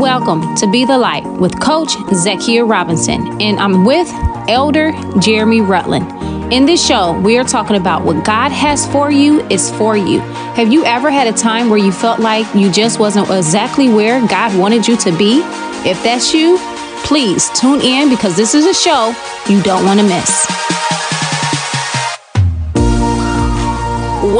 Welcome to Be the Light with Coach Zakia Robinson, and I'm with Elder Jeremy Rutland. In this show, we are talking about what God has for you is for you. Have you ever had a time where you felt like you just wasn't exactly where God wanted you to be? If that's you, please tune in because this is a show you don't want to miss.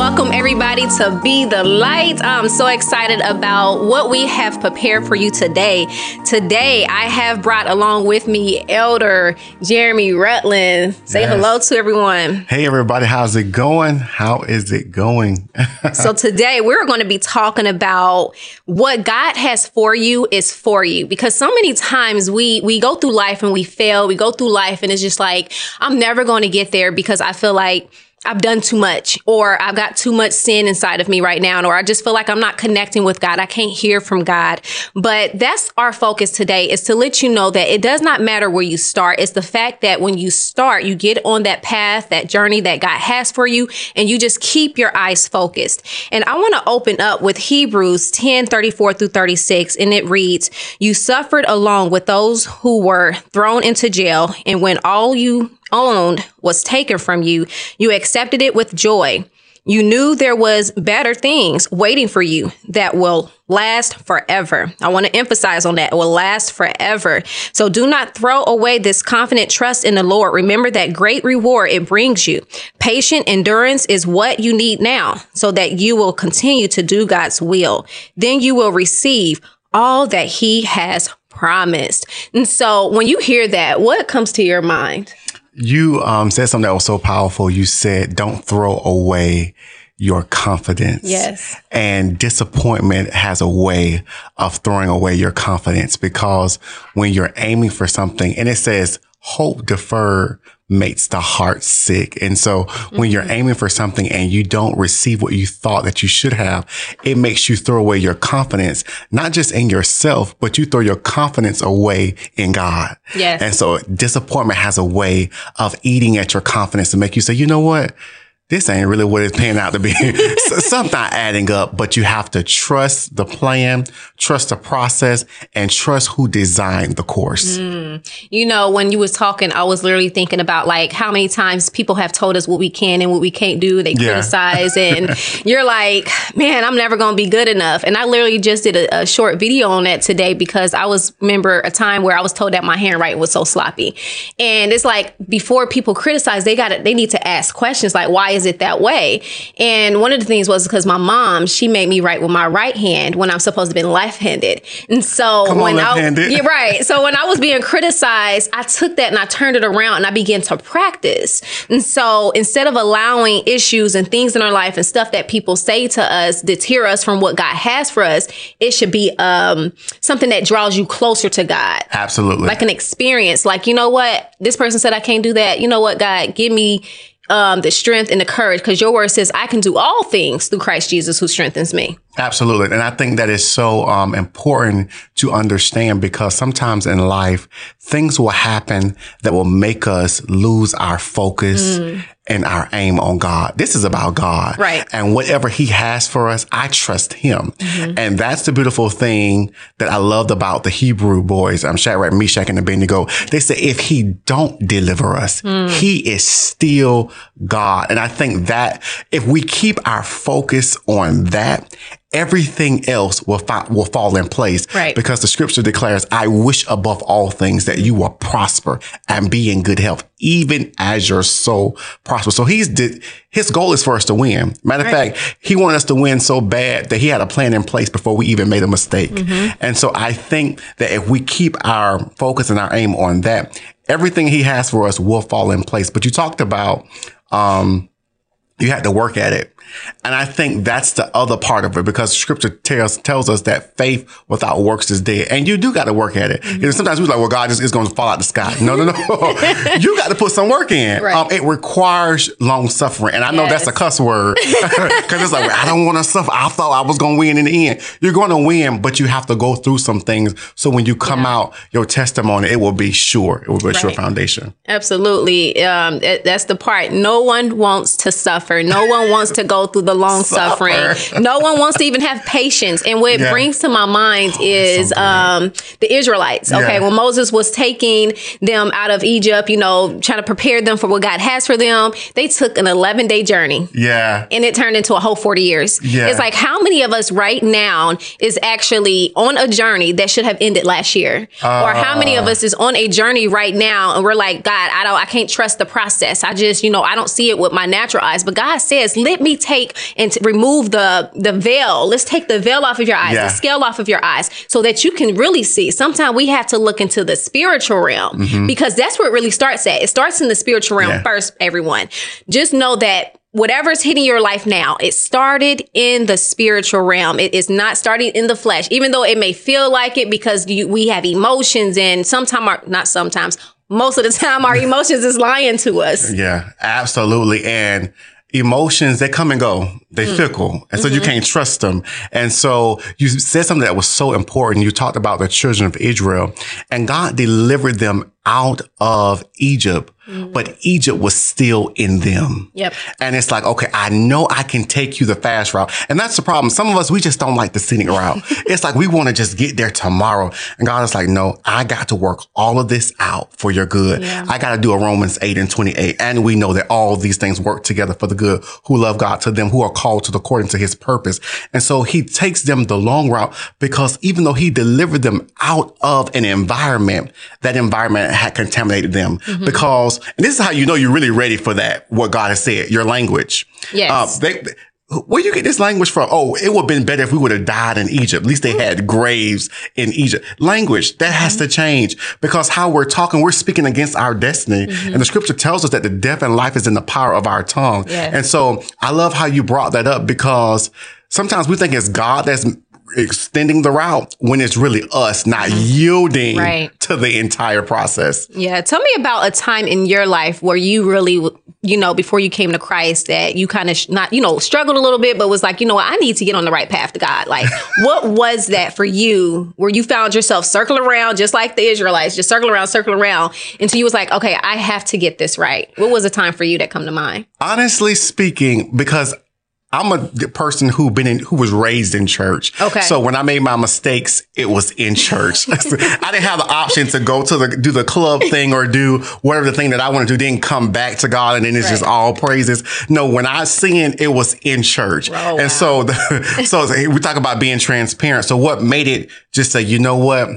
Welcome, everybody, to Be the Light. I'm so excited about what we have prepared for you today. Today, I have brought along with me Elder Jeremy Rutland. Say yes. hello to everyone. Hey, everybody. How's it going? How is it going? so, today, we're going to be talking about what God has for you is for you. Because so many times we, we go through life and we fail. We go through life and it's just like, I'm never going to get there because I feel like I've done too much or I've got too much sin inside of me right now or I just feel like I'm not connecting with God. I can't hear from God. But that's our focus today is to let you know that it does not matter where you start. It's the fact that when you start, you get on that path, that journey that God has for you and you just keep your eyes focused. And I want to open up with Hebrews 10, 34 through 36 and it reads, you suffered along with those who were thrown into jail and when all you owned was taken from you, you accepted it with joy. You knew there was better things waiting for you that will last forever. I want to emphasize on that. It will last forever. So do not throw away this confident trust in the Lord. Remember that great reward it brings you. Patient endurance is what you need now so that you will continue to do God's will. Then you will receive all that he has promised. And so when you hear that, what comes to your mind? You um, said something that was so powerful. You said, don't throw away your confidence. Yes. And disappointment has a way of throwing away your confidence because when you're aiming for something and it says hope deferred makes the heart sick. And so when mm-hmm. you're aiming for something and you don't receive what you thought that you should have, it makes you throw away your confidence, not just in yourself, but you throw your confidence away in God. Yes. And so disappointment has a way of eating at your confidence to make you say, you know what? This ain't really what it's paying out to be. Something not adding up, but you have to trust the plan, trust the process, and trust who designed the course. Mm. You know, when you was talking, I was literally thinking about like how many times people have told us what we can and what we can't do. They yeah. criticize and you're like, man, I'm never going to be good enough. And I literally just did a, a, short video on that today because I was remember a time where I was told that my handwriting was so sloppy. And it's like before people criticize, they got to, they need to ask questions like, why is is it that way? And one of the things was because my mom, she made me write with my right hand when I'm supposed to be left-handed. And so Come when on, I yeah, right. So when I was being criticized, I took that and I turned it around and I began to practice. And so instead of allowing issues and things in our life and stuff that people say to us deter us from what God has for us, it should be um, something that draws you closer to God. Absolutely. Like an experience. Like, you know what? This person said I can't do that. You know what, God, give me um, the strength and the courage because your word says I can do all things through Christ Jesus who strengthens me. Absolutely. And I think that is so um, important to understand because sometimes in life, things will happen that will make us lose our focus mm. and our aim on God. This is about God. Right. And whatever he has for us, I trust him. Mm-hmm. And that's the beautiful thing that I loved about the Hebrew boys, I'm um, Shadrach, Meshach, and Abednego. They say, if he don't deliver us, mm. he is still God. And I think that if we keep our focus on that everything else will, fa- will fall in place. Right. Because the scripture declares, I wish above all things that you will prosper and be in good health, even as your soul prospers. So he's, did, his goal is for us to win. Matter of right. fact, he wanted us to win so bad that he had a plan in place before we even made a mistake. Mm-hmm. And so I think that if we keep our focus and our aim on that, everything he has for us will fall in place. But you talked about, um, you had to work at it. And I think that's the other part of it because scripture tells, tells us that faith without works is dead. And you do got to work at it. Mm-hmm. You know, sometimes we're like, well, God is, is going to fall out the sky. No, no, no. you got to put some work in. Right. Um, it requires long suffering. And I know yes. that's a cuss word because it's like, well, I don't want to suffer. I thought I was going to win in the end. You're going to win, but you have to go through some things. So when you come yeah. out, your testimony, it will be sure. It will be a right. sure foundation. Absolutely. Um, it, that's the part. No one wants to suffer. No one wants to go go through the long suffering. No one wants to even have patience. And what Yeah. brings to my mind is so um, the Israelites. Okay, Yeah. when Moses was taking them out of Egypt, you know, trying to prepare them for what God has for them, they took an 11 day journey Yeah. and it turned into a whole 40 years. Yeah. It's like how many of us right now is actually on a journey that should have ended last year? or how many of us is on a journey right now and we're like, God, I don't I can't trust the process. I just, you know, I don't see it with my natural eyes. But God says, let me take and t- remove the the veil. Let's take the veil off of your eyes, Yeah. the scale off of your eyes so that you can really see. Sometimes we have to look into the spiritual realm because that's where it really starts at. It starts in the spiritual realm Mm-hmm. Yeah. first, everyone. Just know that whatever's hitting your life now, it started in the spiritual realm. It is not starting in the flesh, even though it may feel like it because you, we have emotions and sometimes, our, not sometimes, most of the time, our emotions is lying to us. Yeah, absolutely. And emotions, they come and go. They Mm. fickle. And so you Mm-hmm. can't trust them. And so you said something that was so important. You talked about the children of Israel and God delivered them out of Egypt, but Egypt was still in them. Mm-hmm. Yep. And it's like, okay, I know I can take you the fast route. And that's the problem. Some of us, we just don't like the scenic route. it's like we want to just get there tomorrow. And God is like, no, I got to work all of this out for your good. Yeah. I got to do a Romans 8 and 28. And we know that all these things work together for the good who love God to them who are called to the according to his purpose. And so he takes them the long route because even though he delivered them out of an environment, that environment had contaminated them mm-hmm. because, and this is how you know you're really ready for that, what God has said, your language. Yes. Uh, they, where you get this language from? Oh, it would have been better if we would have died in Egypt. At least they mm-hmm. had graves in Egypt. Language that has to mm-hmm. change because how we're talking, we're speaking against our destiny. And the scripture tells us that the death and life is in the power of our tongue. Yes. And so I love how you brought that up because sometimes we think it's God that's extending the route when it's really us not mm-hmm. yielding Right. to the entire process. Yeah. Tell me about a time in your life where you really, you know, before you came to Christ, that you kind of sh- not, you know, struggled a little bit, but was like, you know what, I need to get on the right path to God. Like, what was that for you where you found yourself circling around just like the Israelites, just circle around, circle around until you was like, okay, I have to get this right. What was a time for you that come to mind? honestly speaking, because I'm a person who been in, who was raised in church. Okay. So when I made my mistakes, it was in church. I didn't have the option to go to the, do the club thing or do whatever the thing that I want to do, then come back to God and then it's just all praises. No, when I sinned, it was in church. Oh, wow. and so, the, so we talk about being transparent. So what made it just say, you know what?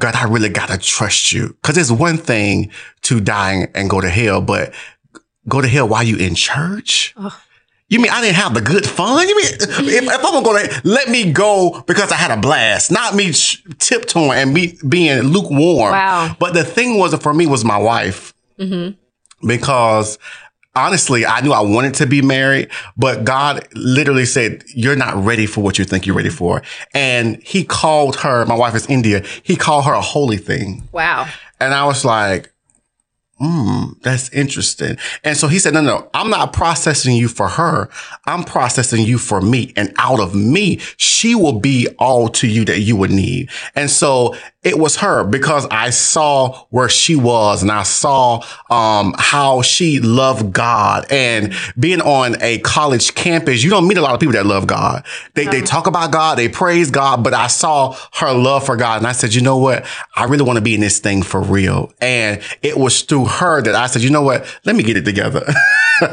God, I really gotta trust you. Cause it's one thing to die and go to hell, but go to hell while you in church? You mean I didn't have the good fun? You mean if, if I'm gonna let me go because I had a blast, not me tiptoeing and be, being lukewarm. Wow. But the thing was for me was my wife mm-hmm. because honestly, I knew I wanted to be married, but God literally said, you're not ready for what you think you're ready for. And he called her, my wife is India, he called her a holy thing. Wow. And I was like, hmm, that's interesting. And so he said, no, no, I'm not processing you for her. I'm processing you for me. And out of me, she will be all to you that you would need. And so it was her because I saw where she was and I saw, um, how she loved God and being on a college campus, you don't meet a lot of people that love God. They, they talk about God, they praise God, but I saw her love for God and I said, you know what? I really want to be in this thing for real. And it was through her that I said, you know what? Let me get it together.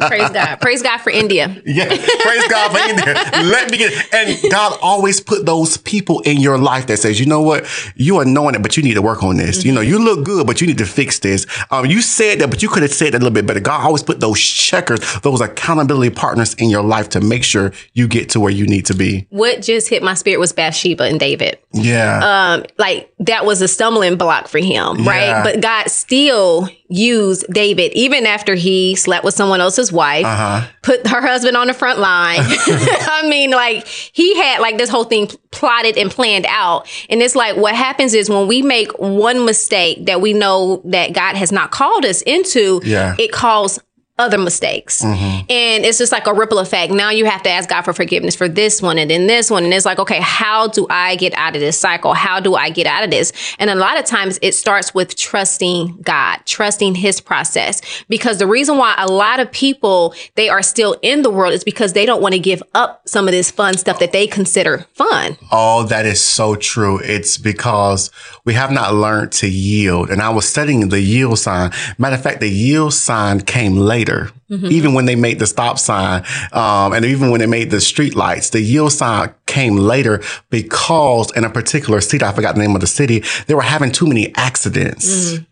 Praise God. Praise God for India. Yeah, praise God for India. Let me get And God always put those people in your life that says, you know what? You are knowing it, but you need to work on this. You know, you look good, but you need to fix this. Um, you said that, but you could have said that a little bit better. God always put those checkers, those accountability partners in your life to make sure you get to where you need to be. What just hit my spirit was Bathsheba and David. Yeah. um, like that was a stumbling block for him, right? Yeah. But God still used David even after he slept with someone else's wife, Uh-huh. put her husband on the front line. I mean, like he had like this whole thing plotted and planned out. And it's like what happens is when we make one mistake that we know that God has not called us into, Yeah. it calls other mistakes. Mm-hmm. And it's just like a ripple effect. Now you have to ask God for forgiveness for this one and then this one. And it's like, okay, how do I get out of this cycle? How do I get out of this? And a lot of times it starts with trusting God, trusting his process. Because the reason why a lot of people, they are still in the world is because they don't want to give up some of this fun stuff that they consider fun. Oh, that is so true. It's because we have not learned to yield. And I was studying the yield sign. Matter of fact, the yield sign came later Mm-hmm. Even when they made the stop sign, um, and even when they made the street lights, the yield sign came later because in a particular city, I forgot the name of the city, they were having too many accidents. Mm-hmm.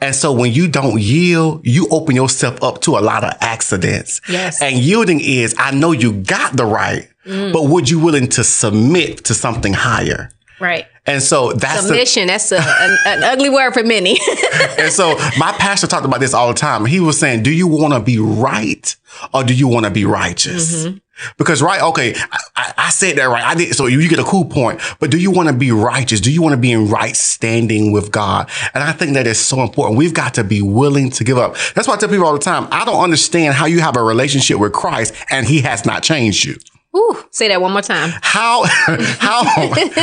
And so when you don't yield, you open yourself up to a lot of accidents. Yes. And yielding is, I know you got the right, mm. but would you willing to submit to something higher? Right. And so that's submission. The, that's a, an, an, ugly word for many. and so my pastor talked about this all the time. He was saying, "Do you want to be right or do you want to be righteous?" Mm-hmm. Because right, okay, I, I, said that right. I did. So you get a cool point. But do you want to be righteous? Do you want to be in right standing with God? And I think that is so important. We've got to be willing to give up. That's why I tell people all the time. I don't understand how you have a relationship with Christ and He has not changed you. Ooh, say that one more time. How how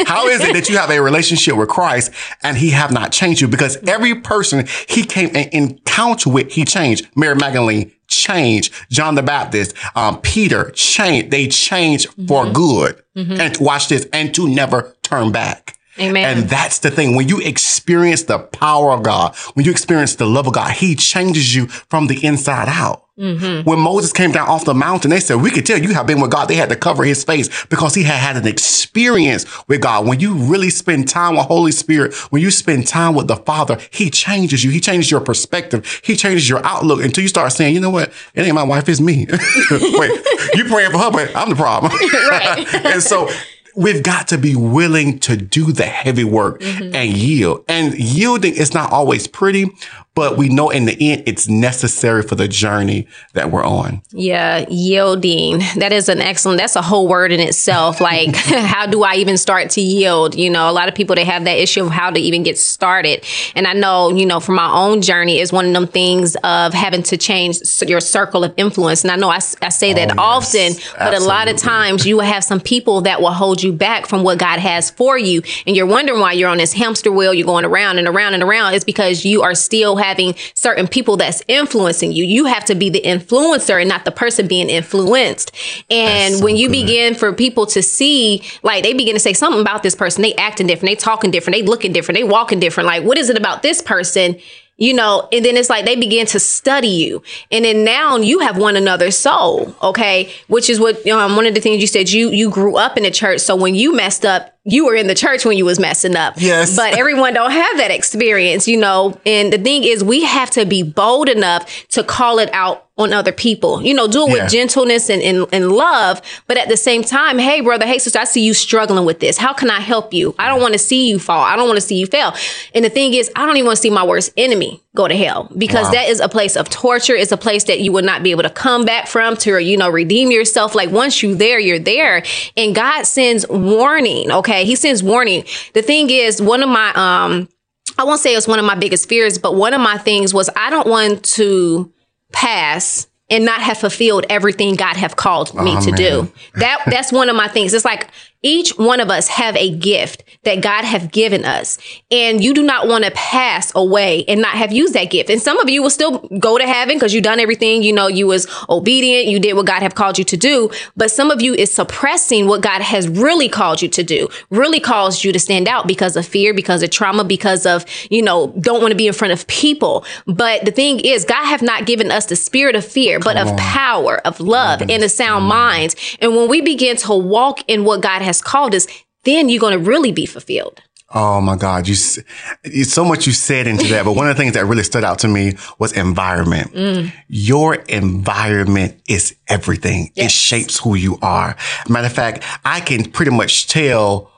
how is it that you have a relationship with Christ and he have not changed you? Because every person he came and encounter with, he changed. Mary Magdalene changed. John the Baptist, um, Peter changed. They changed mm-hmm. for good. Mm-hmm. And watch this, and to never turn back. Amen. And that's the thing. When you experience the power of God, when you experience the love of God, He changes you from the inside out. Mm-hmm. When Moses came down off the mountain, they said, we could tell you have been with God. They had to cover his face because he had had an experience with God. When you really spend time with Holy Spirit, when you spend time with the Father, he changes you. He changes your perspective. He changes your outlook until you start saying, you know what? It ain't my wife, it's me. Wait, you praying for her, but I'm the problem. right. and so we've got to be willing to do the heavy work mm-hmm. and yield. And yielding is not always pretty, but we know in the end it's necessary for the journey that we're on. Yeah, yielding. That is an excellent, that's a whole word in itself. Like, how do I even start to yield? You know, a lot of people, they have that issue of how to even get started. And I know, you know, from my own journey is one of them things of having to change your circle of influence. And I know I, I say that oh, often, yes. but a lot of times you will have some people that will hold you back from what God has for you. And you're wondering why you're on this hamster wheel, you're going around and around and around. It's because you are still having certain people that's influencing you. You have to be the influencer and not the person being influenced. And so when you good. begin for people to see, like they begin to say something about this person, they acting different, they talking different, they looking different, they walking different. Like, what is it about this person? you know, and then it's like they begin to study you. And then now you have one another's soul, okay? Which is what um, one of the things you said you you grew up in the church. So when you messed up, you were in the church when you was messing up. Yes. But everyone don't have that experience, you know. And the thing is we have to be bold enough to call it out on other people. You know, do it yeah. with gentleness and, and, and love. But at the same time, hey brother, hey sister, I see you struggling with this. How can I help you? I don't want to see you fall. I don't want to see you fail. And the thing is, I don't even want to see my worst enemy go to hell because wow. that is a place of torture. It's a place that you will not be able to come back from to, you know, redeem yourself. Like once you're there, you're there. And God sends warning. Okay. He sends warning. The thing is, one of my, um, I won't say it's one of my biggest fears, but one of my things was I don't want to pass and not have fulfilled everything God have called me oh, to man. do. That that's one of my things. It's like each one of us have a gift that God have given us. And you do not want to pass away and not have used that gift. And some of you will still go to heaven because you done everything. You know, you was obedient. You did what God have called you to do. But some of you is suppressing what God has really called you to do, really caused you to stand out because of fear, because of trauma, because of, you know, don't want to be in front of people. But the thing is, God have not given us the spirit of fear, but of power, of love, and a sound mind. And when we begin to walk in what God has has called us, then you're going to really be fulfilled. Oh my God. You, so much you said into that. But one of the things that really stood out to me was environment. Mm. Your environment is everything. Yes. It shapes who you are. Matter of fact, I can pretty much tell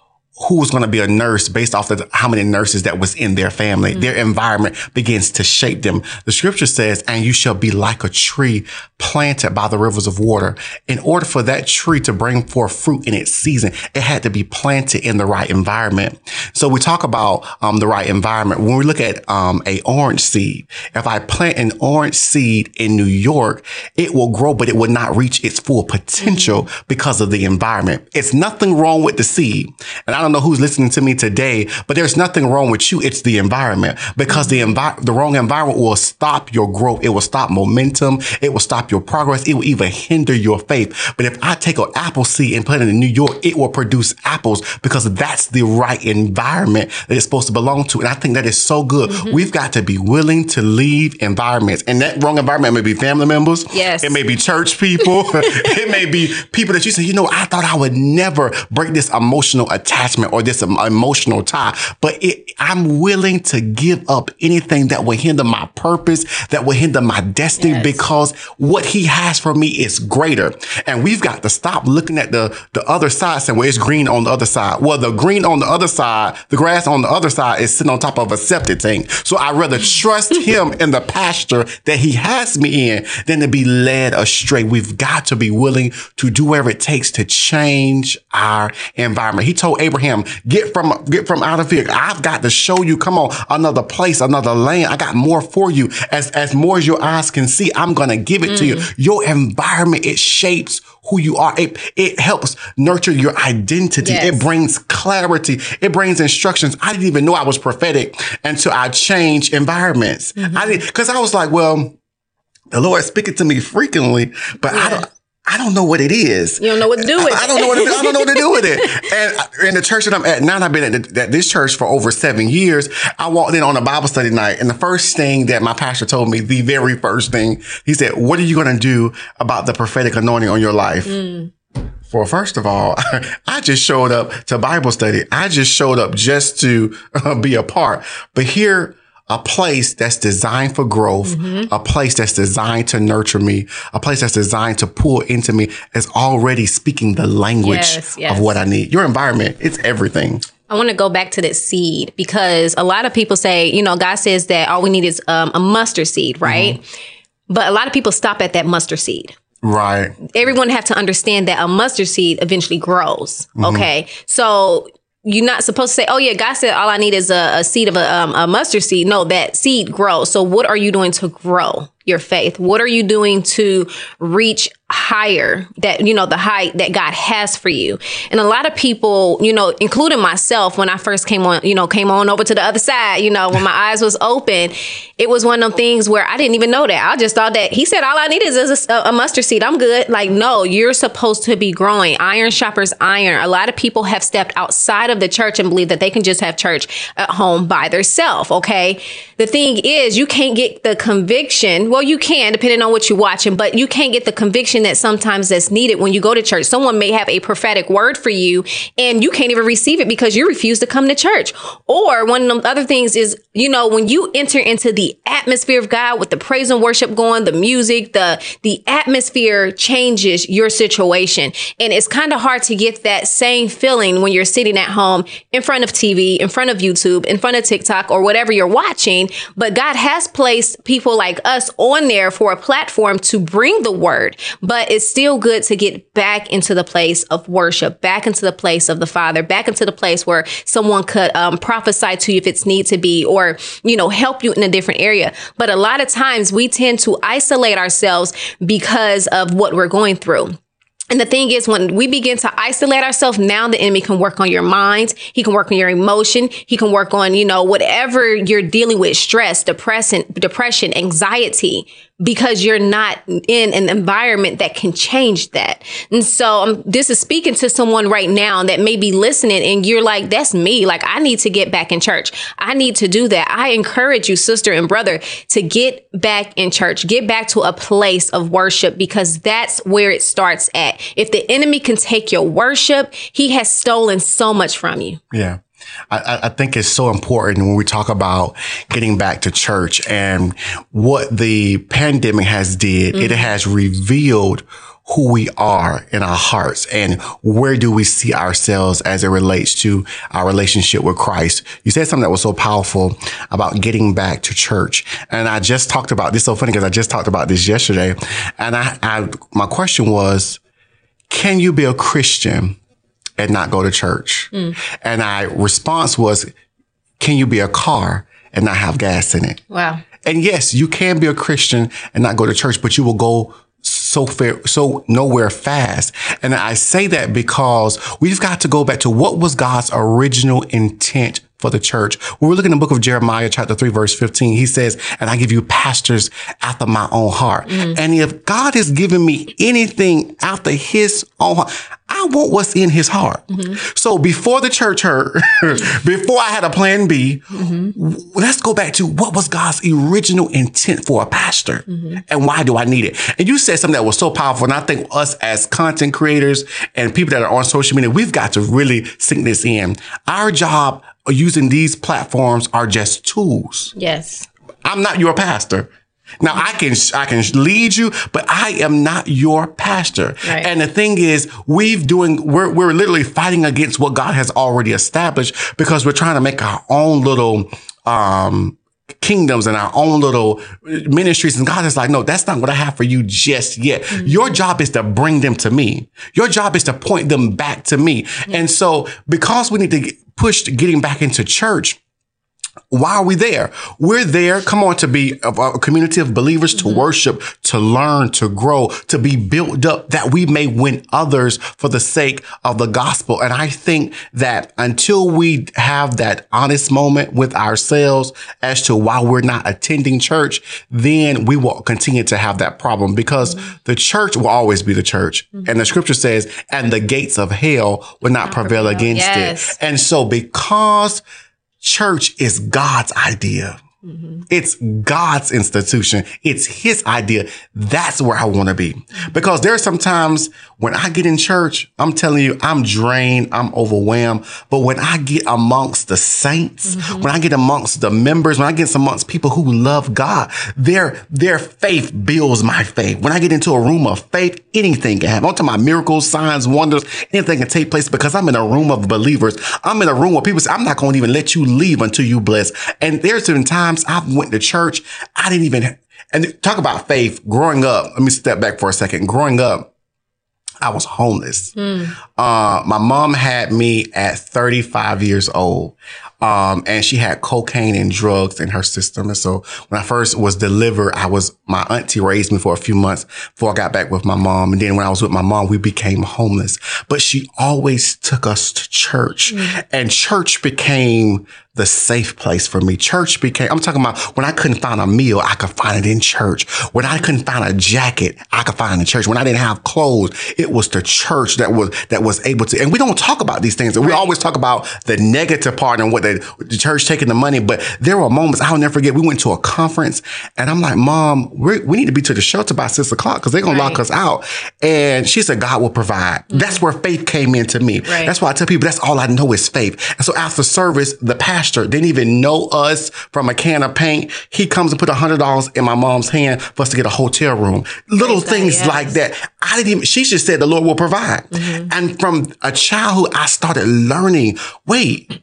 who was going to be a nurse based off of how many nurses that was in their family. Mm-hmm. Their environment begins to shape them. The scripture says, and you shall be like a tree planted by the rivers of water. In order for that tree to bring forth fruit in its season, it had to be planted in the right environment. So we talk about um, the right environment. When we look at um, a orange seed, if I plant an orange seed in New York, it will grow, but it will not reach its full potential mm-hmm. because of the environment. It's nothing wrong with the seed. And I don't know who's listening to me today, but there's nothing wrong with you. It's the environment because the envi- the wrong environment will stop your growth. It will stop momentum. It will stop your progress. It will even hinder your faith. But if I take an apple seed and plant it in New York, it will produce apples because that's the right environment that it's supposed to belong to. And I think that is so good. Mm-hmm. We've got to be willing to leave environments and that wrong environment may be family members. Yes. It may be church people. it may be people that you say, you know, I thought I would never break this emotional attachment attachment or this emotional tie, but it, I'm willing to give up anything that will hinder my purpose, that will hinder my destiny yes. because what he has for me is greater. And we've got to stop looking at the, the other side saying, well, it's green on the other side. Well, the green on the other side, the grass on the other side is sitting on top of a septic tank. So I'd rather trust him in the pasture that he has me in than to be led astray. We've got to be willing to do whatever it takes to change our environment. He told Abraham, him. Get from, get from out of here. I've got to show you, come on, another place, another land. I got more for you. As, as more as your eyes can see, I'm going to give it mm. to you. Mm. Your environment, it shapes who you are. It, it helps nurture your identity. Yes. It brings clarity. It brings instructions. I didn't even know I was prophetic until I changed environments. Mm-hmm. I did, cause I was like, well, the Lord speaking to me frequently, but yeah. I don't, I don't know what it is. You don't know what to do with I, it. I don't know what to do. I don't know what to do with it. And in the church that I'm at now, I've been at, the, at, this church for over seven years. I walked in on a Bible study night, and the first thing that my pastor told me, the very first thing, he said, "What are you going to do about the prophetic anointing on your life?" Mm. Well, first of all, I just showed up to Bible study. I just showed up just to uh, be a part. But here a place that's designed for growth, mm-hmm. a place that's designed to nurture me, a place that's designed to pull into me is already speaking the language yes, yes. of what I need. Your environment, it's everything. I want to go back to that seed because a lot of people say, you know, God says that all we need is um, a mustard seed, right? Mm-hmm. But a lot of people stop at that mustard seed. Right. Everyone have to understand that a mustard seed eventually grows. Mm-hmm. Okay. So you're not supposed to say, "Oh yeah, God said all I need is a, a seed of a, um, a mustard seed." No, that seed grows. So what are you doing to grow? your faith? What are you doing to reach higher that, you know, the height that God has for you? And a lot of people, you know, including myself, when I first came on, you know, came on over to the other side, you know, when my eyes was open, it was one of them things where I didn't even know that. I just thought that he said, all I need is a, a mustard seed. I'm good. Like, no, you're supposed to be growing. Iron shoppers iron. A lot of people have stepped outside of the church and believe that they can just have church at home by themselves. Okay. The thing is, you can't get the conviction well, you can, depending on what you're watching, but you can't get the conviction that sometimes that's needed when you go to church. Someone may have a prophetic word for you and you can't even receive it because you refuse to come to church. Or one of the other things is, you know, when you enter into the atmosphere of God with the praise and worship going, the music, the, the atmosphere changes your situation. And it's kind of hard to get that same feeling when you're sitting at home in front of TV, in front of YouTube, in front of TikTok or whatever you're watching. But God has placed people like us on there for a platform to bring the word, but it's still good to get back into the place of worship, back into the place of the Father, back into the place where someone could um, prophesy to you if it's need to be, or, you know, help you in a different area. But a lot of times we tend to isolate ourselves because of what we're going through. And the thing is, when we begin to isolate ourselves, now the enemy can work on your mind. He can work on your emotion. He can work on, you know, whatever you're dealing with, stress, depression, depression, anxiety because you're not in an environment that can change that. And so um, this is speaking to someone right now that may be listening and you're like, that's me. Like I need to get back in church. I need to do that. I encourage you, sister and brother, to get back in church, get back to a place of worship because that's where it starts at. If the enemy can take your worship, he has stolen so much from you. Yeah. I, I, think it's so important when we talk about getting back to church and what the pandemic has did. Mm-hmm. It has revealed who we are in our hearts and where do we see ourselves as it relates to our relationship with Christ. You said something that was so powerful about getting back to church. And I just talked about this so funny because I just talked about this yesterday. And I, I my question was, can you be a Christian and not go to church? Mm. And my response was, can you be a car and not have gas in it? Wow. And yes, you can be a Christian and not go to church, but you will go so fair, so nowhere fast. And I say that because we've got to go back to what was God's original intent for the church. When we look in the book of Jeremiah, chapter 3, verse 15, he says, and I give you pastors after my own heart. Mm. And if God has given me anything after his own heart, I want what's in his heart. Mm-hmm. So before the church hurt, before I had a plan B, mm-hmm. let's go back to what was God's original intent for a pastor mm-hmm. and why do I need it? And you said something that was so powerful. And I think us as content creators and people that are on social media, we've got to really sink this in. Our job using these platforms are just tools. Yes. I'm not your pastor. Now I can I can lead you, but I am not your pastor. Right. And the thing is, we've doing we're we're literally fighting against what God has already established because we're trying to make our own little um kingdoms and our own little ministries. And God is like, no, that's not what I have for you just yet. Mm-hmm. Your job is to bring them to me. Your job is to point them back to me. Mm-hmm. And so because we need to push getting back into church, why are we there? We're there, come on, to be a, community of believers, mm-hmm. to worship, to learn, to grow, to be built up that we may win others for the sake of the gospel. And I think that until we have that honest moment with ourselves as to why we're not attending church, then we will continue to have that problem because mm-hmm. the church will always be the church. Mm-hmm. And the scripture says, and the gates of hell will not, not prevail, prevail against yes. it. And so because church is God's idea. Mm-hmm. It's God's institution. It's his idea. That's where I want to be. Because there are some times when I get in church, I'm telling you, I'm drained. I'm overwhelmed. But when I get amongst the saints, mm-hmm. when I get amongst the members, when I get amongst people who love God, their, their faith builds my faith. When I get into a room of faith, anything can happen. I'm talking about miracles, signs, wonders, anything can take place because I'm in a room of believers. I'm in a room where people say, I'm not going to even let you leave until you bless. And there's been times times I went to church. I didn't even, and talk about faith growing up. Let me step back for a second. Growing up, I was homeless. Mm. Uh, my mom had me at 35 years old. Um, and she had cocaine and drugs in her system. And so when I first was delivered, I was, my auntie raised me for a few months before I got back with my mom. And then when I was with my mom, we became homeless, but she always took us to church mm. and church became the safe place for me. Church became, I'm talking about when I couldn't find a meal, I could find it in church. When I couldn't find a jacket, I could find it in church. When I didn't have clothes, it was the church that was, that was able to, and we don't talk about these things. We always talk about the negative part and what the, the church taking the money, but there were moments I'll never forget. We went to a conference and I'm like, mom, we need to be to the shelter by six o'clock because they're going right. to lock us out. And she said, God will provide. Mm-hmm. That's where faith came into me. Right. That's why I tell people that's all I know is faith. And so after service, the pastor didn't even know us from a can of paint. He comes and put a hundred dollars in my mom's hand for us to get a hotel room. Little Praise things God, yes. like that. I didn't even, she just said the Lord will provide. Mm-hmm. And from a childhood, I started learning, wait,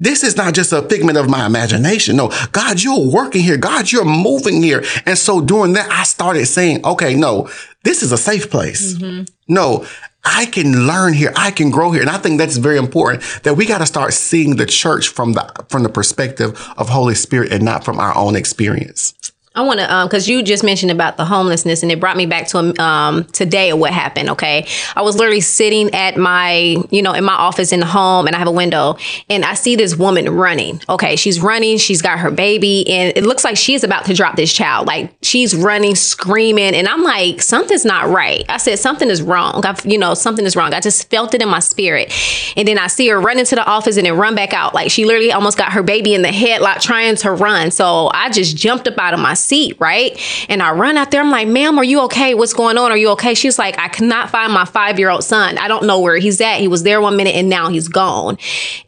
this is not just a figment of my imagination. No, God, you're working here. God, you're moving here. And so during that, I started saying, okay, no, this is a safe place. Mm-hmm. No, I can learn here. I can grow here. And I think that's very important that we got to start seeing the church from the, from the perspective of Holy Spirit and not from our own experience. I want to, um, because you just mentioned about the homelessness, and it brought me back to um today of what happened. Okay, I was literally sitting at my, you know, in my office in the home, and I have a window, and I see this woman running. Okay, she's running. She's got her baby, and it looks like she's about to drop this child. Like she's running, screaming, and I'm like, something's not right. I said something is wrong. I, you know, something is wrong. I just felt it in my spirit, and then I see her run into the office and then run back out. Like she literally almost got her baby in the headlock trying to run. So I just jumped up out of my seat, right? And I run out there. I'm like, ma'am, are you okay? What's going on? Are you okay? She's like, I cannot find my five year old son. I don't know where he's at. He was there one minute and now he's gone.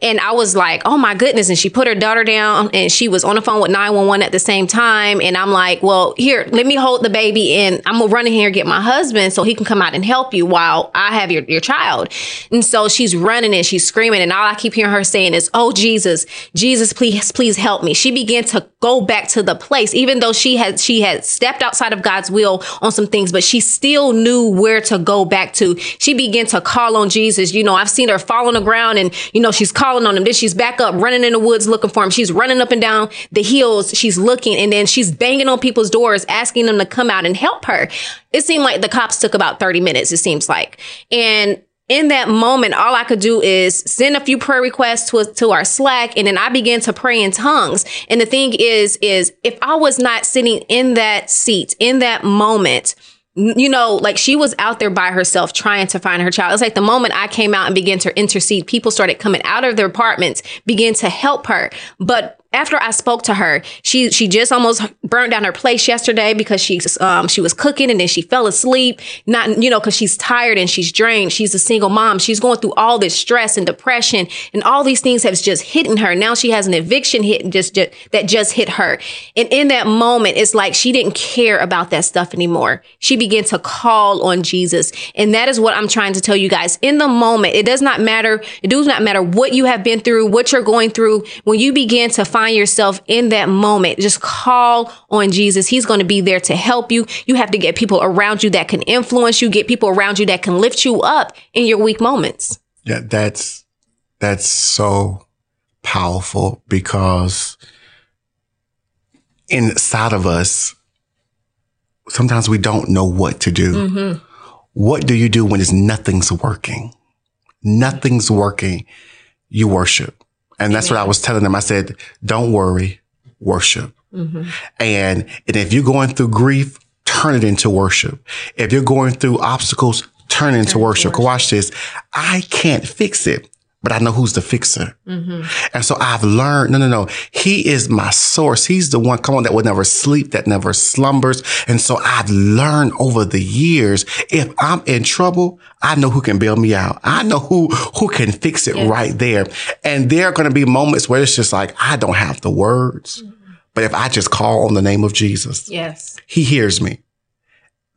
And I was like, oh my goodness. And she put her daughter down and she was on the phone with 911 at the same time. And I'm like, well, here, let me hold the baby and I'm gonna run in here and get my husband so he can come out and help you while I have your, your child. And so she's running and she's screaming. And all I keep hearing her saying is, oh, Jesus, Jesus, please, please help me. She began to go back to the place, even though she had, she had stepped outside of God's will on some things, but she still knew where to go back to. She began to call on Jesus. You know, I've seen her fall on the ground and, you know, she's calling on him. Then she's back up, running in the woods looking for him. She's running up and down the hills. She's looking and then she's banging on people's doors, asking them to come out and help her. It seemed like the cops took about 30 minutes, it seems like. And in that moment, all I could do is send a few prayer requests to, to our Slack, and then I began to pray in tongues. And the thing is, is if I was not sitting in that seat in that moment, you know, like she was out there by herself trying to find her child. It's like the moment I came out and began to intercede, people started coming out of their apartments, began to help her. But after I spoke to her, she she just almost burnt down her place yesterday because she um she was cooking and then she fell asleep. Not you know because she's tired and she's drained. She's a single mom. She's going through all this stress and depression and all these things have just hitting her. Now she has an eviction hit just, just that just hit her. And in that moment, it's like she didn't care about that stuff anymore. She began to call on Jesus, and that is what I'm trying to tell you guys. In the moment, it does not matter. It does not matter what you have been through, what you're going through. When you begin to find find yourself in that moment, just call on Jesus. He's going to be there to help you. You have to get people around you that can influence you, get people around you that can lift you up in your weak moments. Yeah, that's that's so powerful because inside of us, sometimes we don't know what to do. Mm-hmm. What do you do when it's nothing's working? Nothing's working. You worship. And that's what I was telling them. I said, don't worry, worship. Mm-hmm. And, and if you're going through grief, turn it into worship. If you're going through obstacles, turn it into turn worship. worship. Watch this. I can't fix it but I know who's the fixer. Mm-hmm. And so I've learned, no, no, no. He is my source. He's the one, come on, that will never sleep, that never slumbers. And so I've learned over the years, if I'm in trouble, I know who can bail me out. I know who, who can fix it right there. And there are going to be moments where it's just like, I don't have the words. Mm-hmm. But if I just call on the name of Jesus, yes, he hears me.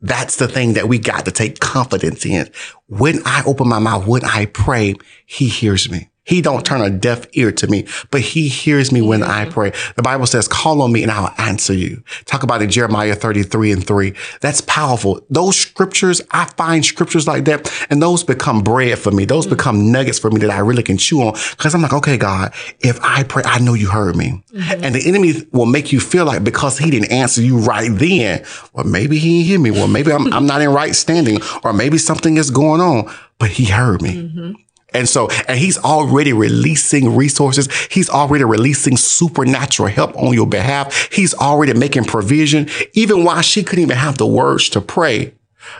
That's the thing that we got to take confidence in. When I open my mouth, when I pray, he hears me. He don't turn a deaf ear to me, but he hears me when I pray. The Bible says, call on me and I'll answer you. Talk about in Jeremiah 33 and 3. That's powerful. Those scriptures, I find scriptures like that and those become bread for me. Those mm-hmm. become nuggets for me that I really can chew on. Cause I'm like, okay, God, if I pray, I know you heard me. Mm-hmm. And the enemy will make you feel like because he didn't answer you right then, well, maybe he didn't hear me. Well, maybe I'm, I'm not in right standing or maybe something is going on, but he heard me. Mm-hmm. And so, and he's already releasing resources. He's already releasing supernatural help on your behalf. He's already making provision. Even while she couldn't even have the words to pray,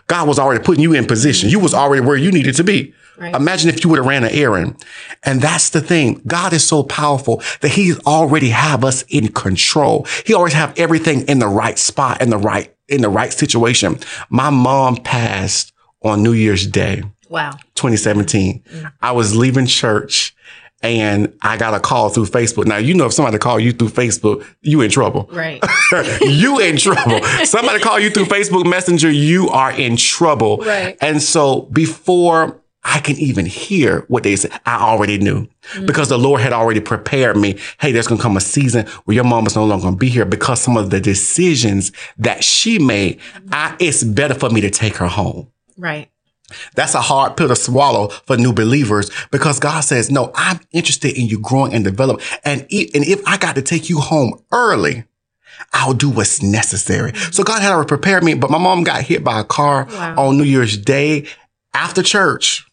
God was already putting you in position. You was already where you needed to be. Right. Imagine if you would have ran an errand. And that's the thing. God is so powerful that he already have us in control. He always have everything in the right spot, in the right, in the right situation. My mom passed on New Year's Day. Wow. 2017. Mm-hmm. I was leaving church and I got a call through Facebook. Now, you know, if somebody call you through Facebook, you in trouble. Right. you in trouble. somebody call you through Facebook Messenger, you are in trouble. Right. And so before I can even hear what they said, I already knew mm-hmm. because the Lord had already prepared me. Hey, there's going to come a season where your mom is no longer going to be here because some of the decisions that she made, mm-hmm. I, it's better for me to take her home. Right. That's a hard pill to swallow for new believers because God says, no, I'm interested in you growing and developing. And, and if I got to take you home early, I'll do what's necessary. Mm-hmm. So God had already prepared me, but my mom got hit by a car wow. on New Year's Day after church.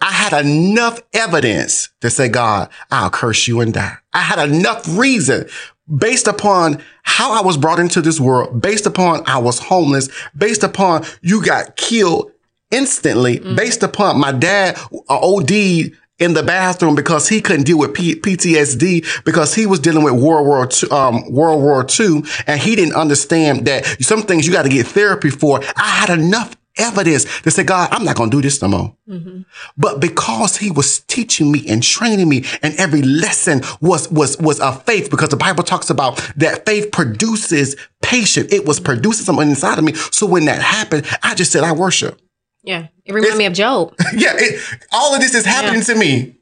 I had enough evidence to say, God, I'll curse you and die. I had enough reason based upon how I was brought into this world, based upon I was homeless, based upon you got killed instantly, mm-hmm. based upon my dad uh, OD'd in the bathroom because he couldn't deal with P- PTSD because he was dealing with World War II, um, World War II, and he didn't understand that some things you got to get therapy for. I had enough evidence to say, God, I'm not going to do this no more. Mm-hmm. But because he was teaching me and training me and every lesson was, was, was a faith because the Bible talks about that faith produces patience. It was producing something inside of me. So when that happened, I just said, I worship. Yeah. It reminded me of Job. yeah. It, all of this is happening yeah. to me.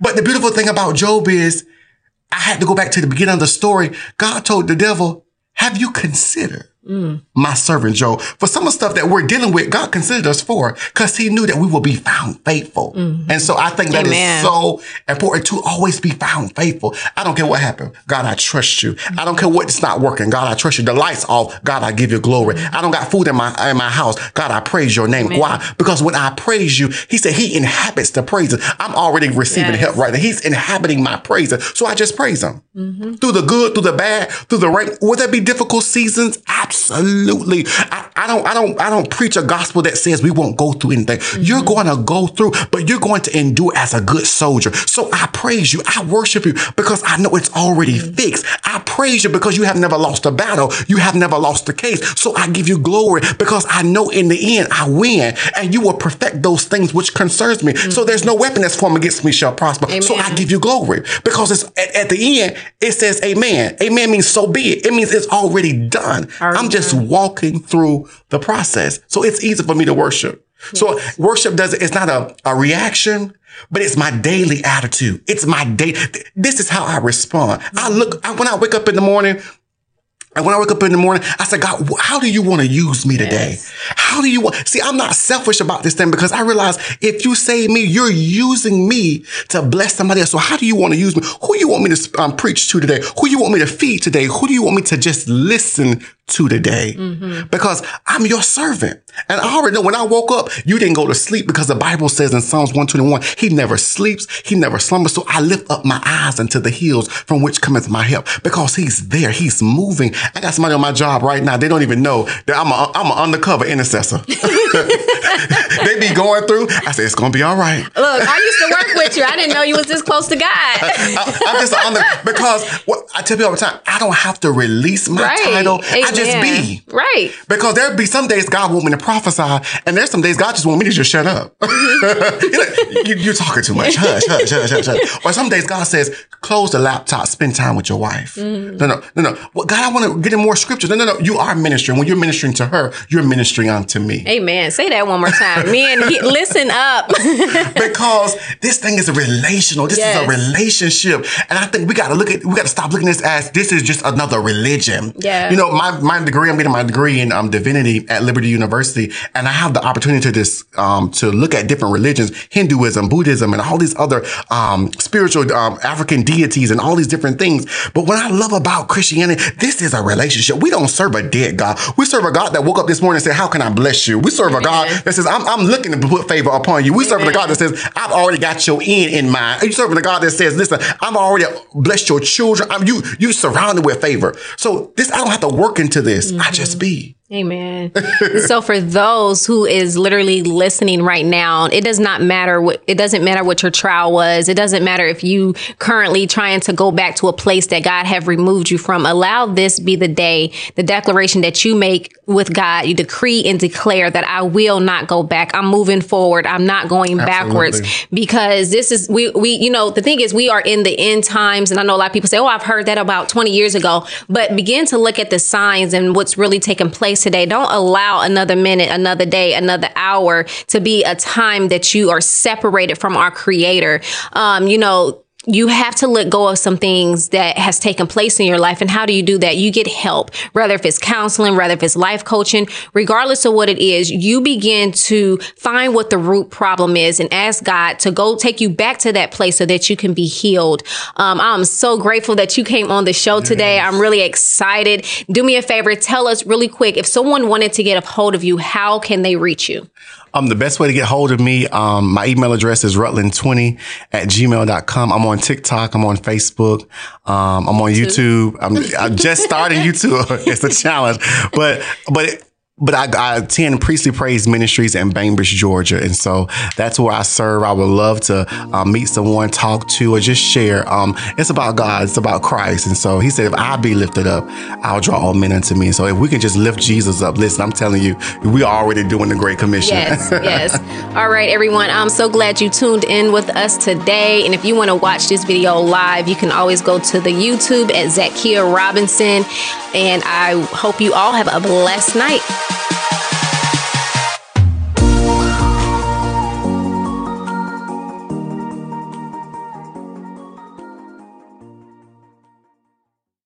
But the beautiful thing about Job is I had to go back to the beginning of the story. God told the devil, have you considered Mm. My servant Job. For some of the stuff that we're dealing with, God considered us for because he knew that we will be found faithful. Mm-hmm. And so I think that Amen. is so important to always be found faithful. I don't care what happened. God, I trust you. Mm-hmm. I don't care what's not working. God, I trust you. The lights off. God, I give you glory. Mm-hmm. I don't got food in my, in my house. God, I praise your name. Amen. Why? Because when I praise you, he said he inhabits the praises. I'm already receiving yes. help right now. He's inhabiting my praises. So I just praise him mm-hmm. through the good, through the bad, through the right. Will there be difficult seasons? Absolutely Absolutely. I, I, don't, I don't, I don't preach a gospel that says we won't go through anything. Mm-hmm. You're going to go through, but you're going to endure as a good soldier. So I praise you. I worship you because I know it's already mm-hmm. fixed. I praise you because you have never lost a battle. You have never lost a case. So I give you glory because I know in the end I win and you will perfect those things which concerns me. Mm-hmm. So there's no weapon that's formed against me shall prosper. Amen. So I give you glory because it's at, at, the end, it says amen. Amen means so be it. It means it's already done. Already I'm just walking through the process. So it's easy for me to worship. Yes. So worship does it's not a, a reaction, but it's my daily attitude. It's my day. This is how I respond. I look, I, when I wake up in the morning, and when I wake up in the morning, I said, God, how do you want to use me today? Yes. How do you want? See, I'm not selfish about this thing because I realize if you save me, you're using me to bless somebody else. So how do you want to use me? Who you want me to um, preach to today? Who you want me to feed today? Who do you want me to just listen to today? Mm-hmm. Because I'm your servant. And I already know when I woke up, you didn't go to sleep because the Bible says in Psalms 121, he never sleeps. He never slumbers. So I lift up my eyes unto the hills from which cometh my help because he's there. He's moving. I got somebody on my job right now. They don't even know that I'm a, I'm an undercover intercessor. they be going through. I said, it's going to be all right. Look, I used to work with you. I didn't know you was this close to God. I, am just on the, because what I tell people all the time, I don't have to release my right. title. Amen. I just be. Right. Because there'd be some days God want me to prophesy. And there's some days God just want me to just shut up. you, are talking too much. Hush, hush, hush, hush, hush. Or some days God says, close the laptop, spend time with your wife. Mm-hmm. No, no, no, no. Well, God, I want to get in more scriptures. No, no, no. You are ministering. When you're ministering to her, you're ministering unto me. Amen. Say that one more time. Men, listen up. because this thing is a relational. This yes. is a relationship. And I think we got to look at, we got to stop looking at this as this is just another religion. Yeah. You know, my, my degree, I'm getting my degree in um, divinity at Liberty University. And I have the opportunity to this, um, to look at different religions, Hinduism, Buddhism, and all these other, um, spiritual, um, African deities and all these different things. But what I love about Christianity, this is a relationship. We don't serve a dead God. We serve a God that woke up this morning and said, how can I bless you? We serve a God that says, I'm, I'm looking to put favor upon you. We serve a God that says, I've already got your end in mind. Are you serving a God that says, listen, I'm already blessed your children. I'm you, you surrounded with favor. So this, I don't have to work into this. Mm-hmm. I just be. Amen. so for those who is literally listening right now, it does not matter what it doesn't matter what your trial was. It doesn't matter if you currently trying to go back to a place that God have removed you from. Allow this be the day, the declaration that you make with God. You decree and declare that I will not go back. I'm moving forward. I'm not going Absolutely. backwards because this is we we you know the thing is we are in the end times and I know a lot of people say, "Oh, I've heard that about 20 years ago." But begin to look at the signs and what's really taking place today. Don't allow another minute, another day, another hour to be a time that you are separated from our creator. Um, you know, you have to let go of some things that has taken place in your life. And how do you do that? You get help, whether if it's counseling, whether if it's life coaching, regardless of what it is, you begin to find what the root problem is and ask God to go take you back to that place so that you can be healed. Um, I'm so grateful that you came on the show today. I'm really excited. Do me a favor. Tell us really quick, if someone wanted to get a hold of you, how can they reach you? Um, the best way to get hold of me, um, my email address is rutland20 at gmail.com. I'm on TikTok. I'm on Facebook. Um, I'm on YouTube. I'm, I'm just starting YouTube. it's a challenge, but, but but I, I attend Priestly Praise Ministries in Bainbridge, Georgia. And so that's where I serve. I would love to um, meet someone, talk to, or just share. Um, it's about God. It's about Christ. And so he said, if I be lifted up, I'll draw all men unto me. So if we can just lift Jesus up, listen, I'm telling you, we are already doing the Great Commission. Yes, yes. All right, everyone. I'm so glad you tuned in with us today. And if you want to watch this video live, you can always go to the YouTube at Zakia Robinson. And I hope you all have a blessed night. Bye.